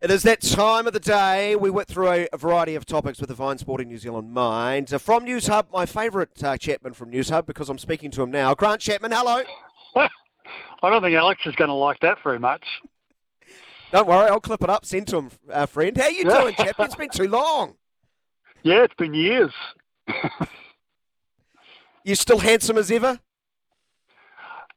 It is that time of the day. We went through a, variety of topics with the Vine Sporting New Zealand mind. Uh, from Newshub, my favourite uh, Chapman from Newshub, because I'm speaking to him now. Grant Chapman, hello. I don't think Alex is going to like that very much. Don't worry, I'll clip it up, send to him, uh, friend. How you doing, Chapman? It's been too long. Yeah, it's been years. you still handsome as ever?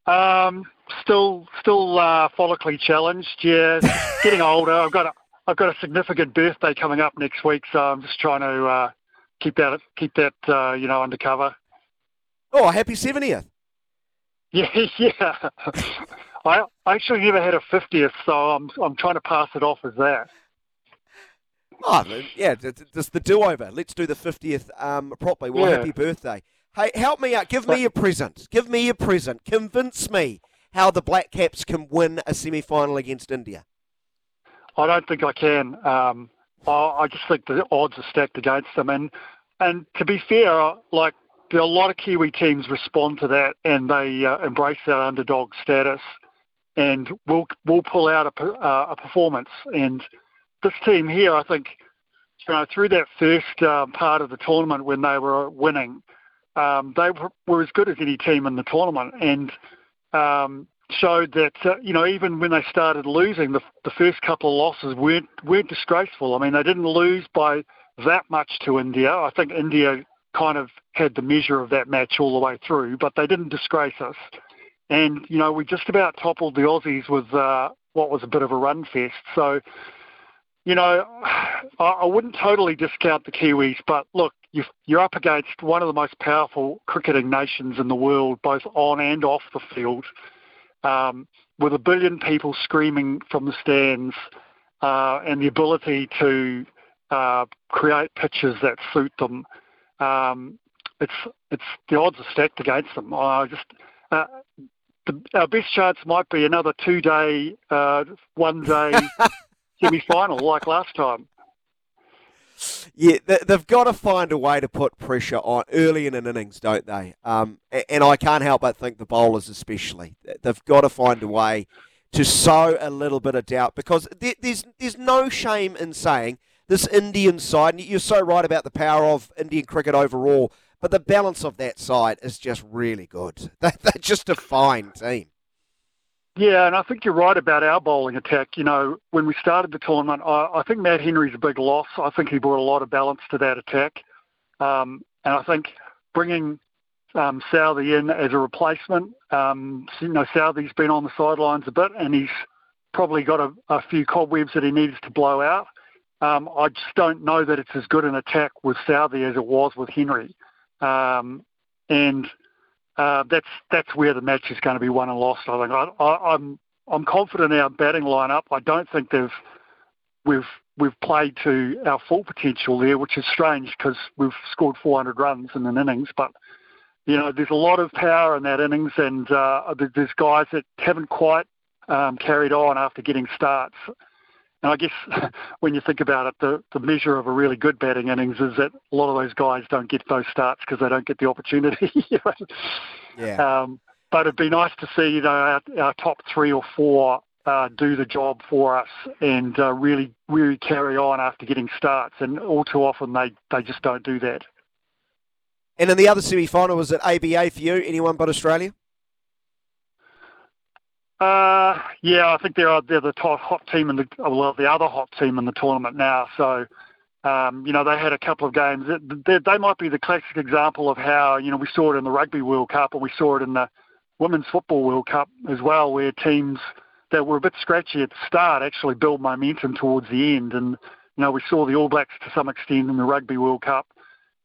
Um, still, still uh, follically challenged. Yeah, getting older. I've got a, I've got a significant birthday coming up next week, so I'm just trying to uh, keep that keep that uh, you know undercover. Oh, happy seventieth! Yeah, yeah. I I actually never had a fiftieth, so I'm I'm trying to pass it off as that. Oh, yeah, just the do-over. Let's do the 50th um, properly. Well, Yeah. happy birthday. Hey, help me out. Give me a present. Give me a present. Convince me how the Black Caps can win a semi-final against India. I don't think I can. Um, I, I just think the odds are stacked against them. And and to be fair, like there are a lot of Kiwi teams respond to that and they uh, embrace that underdog status, and will will pull out a, uh, a performance. And this team here, I think, you know, through that first um, part of the tournament when they were winning, um, they were, as good as any team in the tournament, and um, showed that uh, you know even when they started losing, the, the first couple of losses weren't weren't disgraceful. I mean, they didn't lose by that much to India. I think India kind of had the measure of that match all the way through, but they didn't disgrace us. And you know, we just about toppled the Aussies with uh, what was a bit of a run fest. So, you know, I, I wouldn't totally discount the Kiwis, but look, you've, you're up against one of the most powerful cricketing nations in the world, both on and off the field um, with a billion people screaming from the stands uh, and the ability to uh, create pitches that suit them. Um, it's it's the odds are stacked against them. I just uh, the, our best chance might be another two day, uh, one day semi final like last time. Yeah, they- they've got to find a way to put pressure on early in an innings, don't they? Um, and I can't help but think the bowlers, especially, they've got to find a way to sow a little bit of doubt because there's there's no shame in saying this Indian side. And you're so right about the power of Indian cricket overall, but the balance of that side is just really good. They're just a fine team. Yeah, and I think you're right about our bowling attack. You know, when we started the tournament, I, I think Matt Henry's a big loss. I think he brought a lot of balance to that attack. Um, and I think bringing um, Southey in as a replacement, um, you know, Southey's been on the sidelines a bit and he's probably got a, a few cobwebs that he needs to blow out. Um, I just don't know that it's as good an attack with Southey as it was with Henry. Um, and uh, that's that's where the match is going to be won and lost. I think I, I, I'm I'm confident in our batting lineup. I don't think they've we've we've played to our full potential there, which is strange because we've scored 400 runs in an innings. But you know, there's a lot of power in that innings, and uh, there's guys that haven't quite um, carried on after getting starts. And I guess when you think about it, the, the measure of a really good batting innings is that a lot of those guys don't get those starts because they don't get the opportunity. Yeah. um, but it'd be nice to see you know our, our top three or four uh, do the job for us and uh, really really carry on after getting starts. And all too often they they just don't do that. And in the other semi-final, was it ABA for you? Anyone but Australia? Uh, yeah, I think they're they're the top hot team in the well the other hot team in the tournament now. So, um, you know, they had a couple of games. They, they might be the classic example of how you know we saw it in the Rugby World Cup, and we saw it in the Women's Football World Cup as well, where teams that were a bit scratchy at the start actually build momentum towards the end. And you know, we saw the All Blacks to some extent in the Rugby World Cup.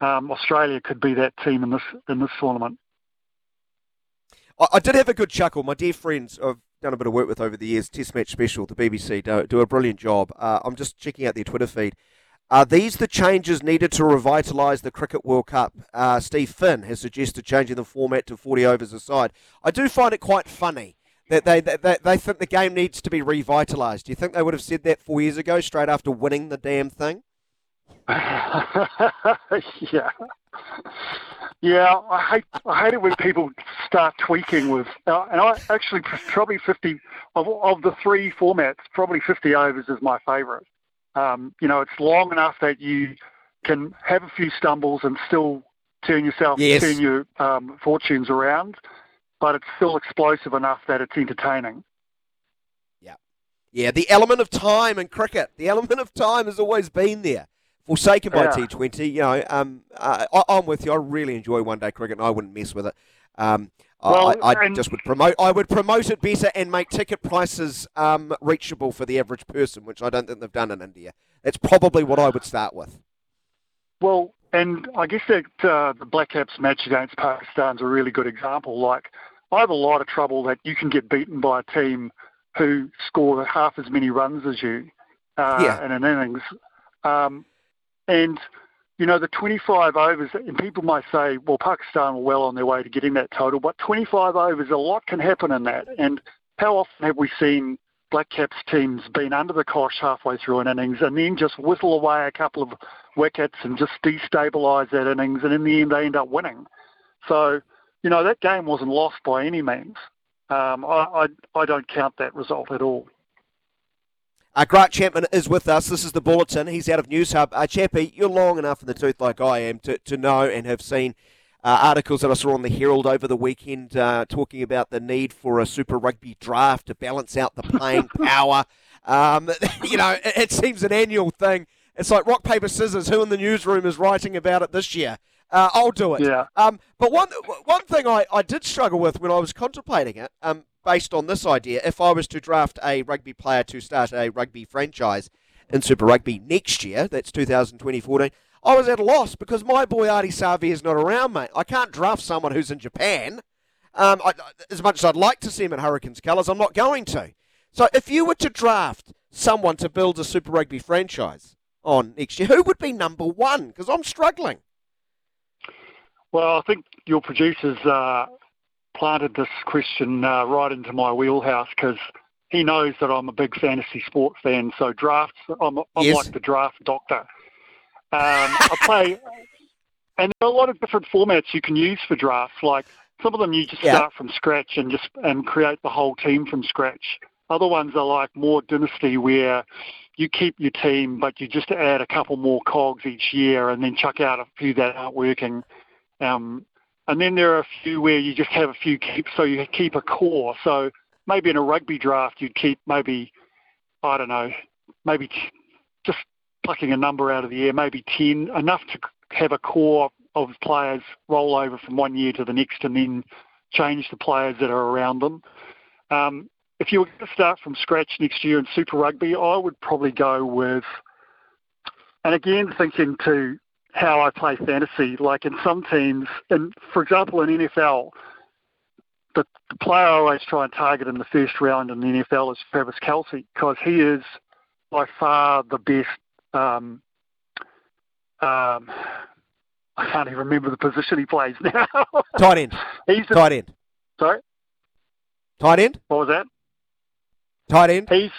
Um, Australia could be that team in this in this tournament. I, did have a good chuckle. My dear friends I've done a bit of work with over the years, Test Match Special, the BBC, do, do a brilliant job. Uh, I'm just checking out their Twitter feed. Are these the changes needed to revitalise the Cricket World Cup? Uh, Steve Finn has suggested changing the format to 40 overs a side. I do find it quite funny that they, they, they think the game needs to be revitalised. Do you think they would have said that four years ago, straight after winning the damn thing? yeah. Yeah, I hate I hate it when people start tweaking with, uh, and I actually probably fifty of of the three formats, probably fifty overs is my favourite. Um, you know, it's long enough that you can have a few stumbles and still turn yourself, yes. turn your um, fortunes around, but it's still explosive enough that it's entertaining. Yeah, yeah. The element of time in cricket, the element of time has always been there forsaken by Yeah. T20. You know, um, uh, I, I'm with you. I really enjoy one day cricket, and I wouldn't mess with it. Um, I- Well, I, I just would promote. I would promote it better and make ticket prices um, reachable for the average person, which I don't think they've done in India. That's probably what I would start with. Well, and I guess that uh, the Black Caps match against Pakistan's a really good example. Like, I have a lot of trouble that you can get beaten by a team who score half as many runs as you uh, Yeah. in an innings. Um, and, you know, the 25 overs, and people might say, well, Pakistan were well on their way to getting that total, but 25 overs, a lot can happen in that. And how often have we seen Black Caps teams been under the cosh halfway through an innings and then just whistle away a couple of wickets and just destabilise that innings, and in the end they end up winning. So, you know, that game wasn't lost by any means. Um, I, I, I don't count that result at all. Uh, Grant Chapman is with us. This is the Bulletin. He's out of Newshub. Uh, Chappie, you're long enough in the tooth like I am to, to know and have seen uh, articles that I saw on the Herald over the weekend uh, talking about the need for a Super Rugby draft to balance out the playing power. Um, you know, it, it seems an annual thing. It's like rock, paper, scissors. Who in the newsroom is writing about it this year? Uh, I'll do it. Yeah. Um, but one one thing I, I did struggle with when I was contemplating it, um, based on this idea, if I was to draft a rugby player to start a rugby franchise in Super Rugby next year, that's 2020-14, I was at a loss because my boy Ardie Savea is not around, mate. I can't draft someone who's in Japan. Um, I, as much as I'd like to see him in Hurricanes colours, I'm not going to. So if you were to draft someone to build a Super Rugby franchise on next year, who would be number one? Because I'm struggling. Well, I think your producers uh, planted this question uh, right into my wheelhouse because he knows that I'm a big fantasy sports fan. So drafts, I'm, I'm Yes. like the draft doctor. Um, I play, and there are a lot of different formats you can use for drafts. Like some of them you just Yeah. start from scratch and just and create the whole team from scratch. Other ones are like more dynasty where you keep your team, but you just add a couple more cogs each year and then chuck out a few that aren't working. Um, and then there are a few where you just have a few keep, so you keep a core. So maybe in a rugby draft, you'd keep maybe, I don't know, maybe just plucking a number out of the air, maybe 10, enough to have a core of players roll over from one year to the next and then change the players that are around them. Um, if you were going to start from scratch next year in Super Rugby, I would probably go with, and again, thinking to how I play fantasy, like in some teams, and for example, in NFL, the, the player I always try and target in the first round in the NFL is Travis Kelce because he is by far the best. Um, um, I can't even remember the position he plays now. Tight end. He's the, Tight end. sorry, Tight end. what was that? Tight end. He's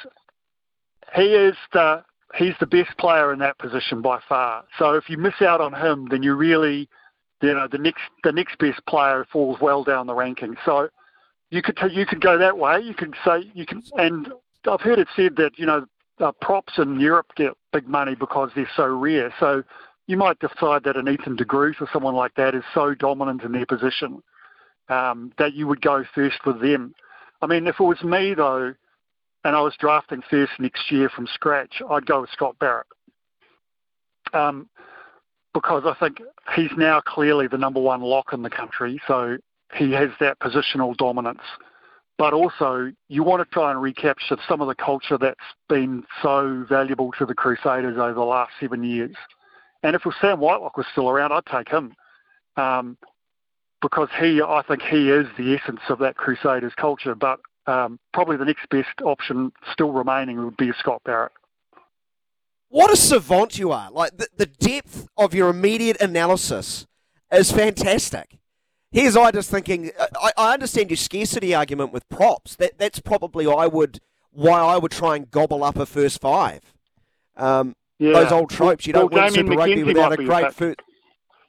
he is the he's the best player in that position by far. So if you miss out on him, then you really, you know, the next the next best player falls well down the ranking. So you could you could go that way. You could say you can, and I've heard it said that you know uh, props in Europe get big money because they're so rare. So you might decide that an Ethan de Groot or someone like that is so dominant in their position um, that you would go first with them. I mean, if it was me though, and I was drafting first next year from scratch, I'd go with Scott Barrett. Um, because I think he's now clearly the number one lock in the country, so he has that positional dominance. But also, you want to try and recapture some of the culture that's been so valuable to the Crusaders over the last seven years. And if Sam Whitelock was still around, I'd take him. Um, because he, I think he is the essence of that Crusaders culture. But um, probably the next best option still remaining would be Scott Barrett. What a savant you are! Like the, the depth of your immediate analysis is fantastic. Here's I just thinking. I, I understand your scarcity argument with props. That that's probably I would why I would try and gobble up a first five. Um, yeah. Those old tropes. You don't well, win Super Rugby without a great first.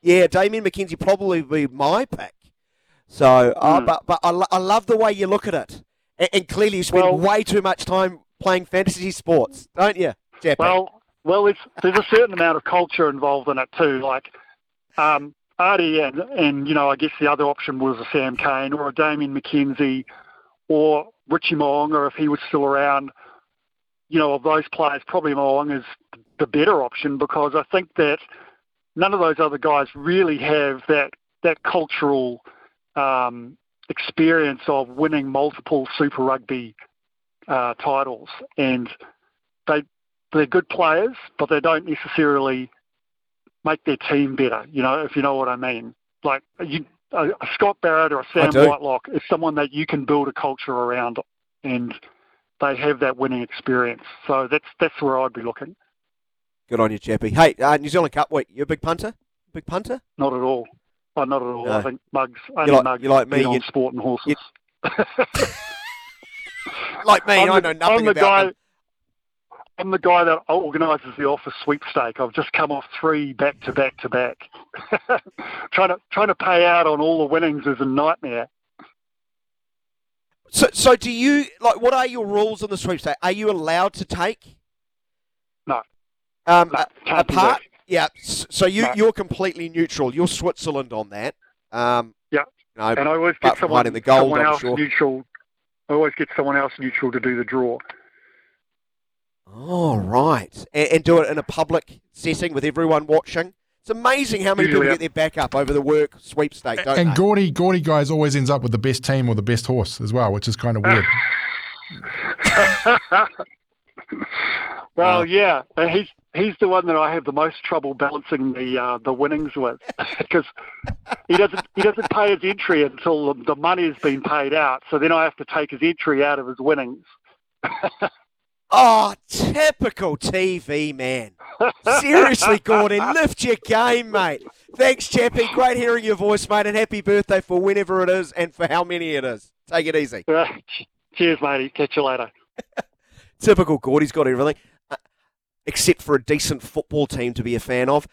Yeah, Damian McKenzie probably be my pick. So, mm. uh, but but I, I love the way you look at it, and, and clearly you spend well, way too much time playing fantasy sports, don't you, Jeff? Well, well, there's, there's a certain amount of culture involved in it too. Like um, Ardie and, and, you know, I guess the other option was a Sam Cane or a Damian McKenzie or Richie Mo'unga if he was still around. You know, of those players, probably Mo'unga is the better option because I think that none of those other guys really have that that cultural um, experience of winning multiple Super Rugby uh, titles, and they they're good players, but they don't necessarily make their team better. You know, if you know what I mean. Like you, a, a Scott Barrett or a Sam Whitelock is someone that you can build a culture around, and they have that winning experience. So that's that's where I'd be looking. Good on you, Chappie. Hey, uh, New Zealand Cup week. You a big punter? Big punter? Not at all. Oh, not at all. No. I think mugs. Only like, mugs. Like me? On sport and horses. like me, I'm I know nothing I'm the about guy, them. I'm the guy that organises the office sweepstake. I've just come off three back to back to back. trying to trying to pay out on all the winnings is a nightmare. So, so do you like? What are your rules on the sweepstake? Are you allowed to take? No. Um, no, apart, yeah. So you no. you're completely neutral. You're Switzerland on that. Um, yeah. You know, and I always get someone, the gold, someone else sure. neutral. I always get someone else neutral to do the draw. Oh, right. And, and, do it in a public setting with everyone watching. It's amazing how many people get their back up over the work sweepstake, don't and they? Gordy, Gordy guys always ends up with the best team or the best horse as well, which is kind of weird. well, uh, yeah, he's he's the one that I have the most trouble balancing the uh, the winnings with because he doesn't he doesn't pay his entry until the, the money has been paid out. So then I have to take his entry out of his winnings. Oh, typical TV man. Seriously, Gordon, lift your game, mate. Thanks, Chappie. Great hearing your voice, mate, and happy birthday for whenever it is and for how many it is. Take it easy. Uh, cheers, matey. Catch you later. Typical Gordy's got everything, uh, except for a decent football team to be a fan of.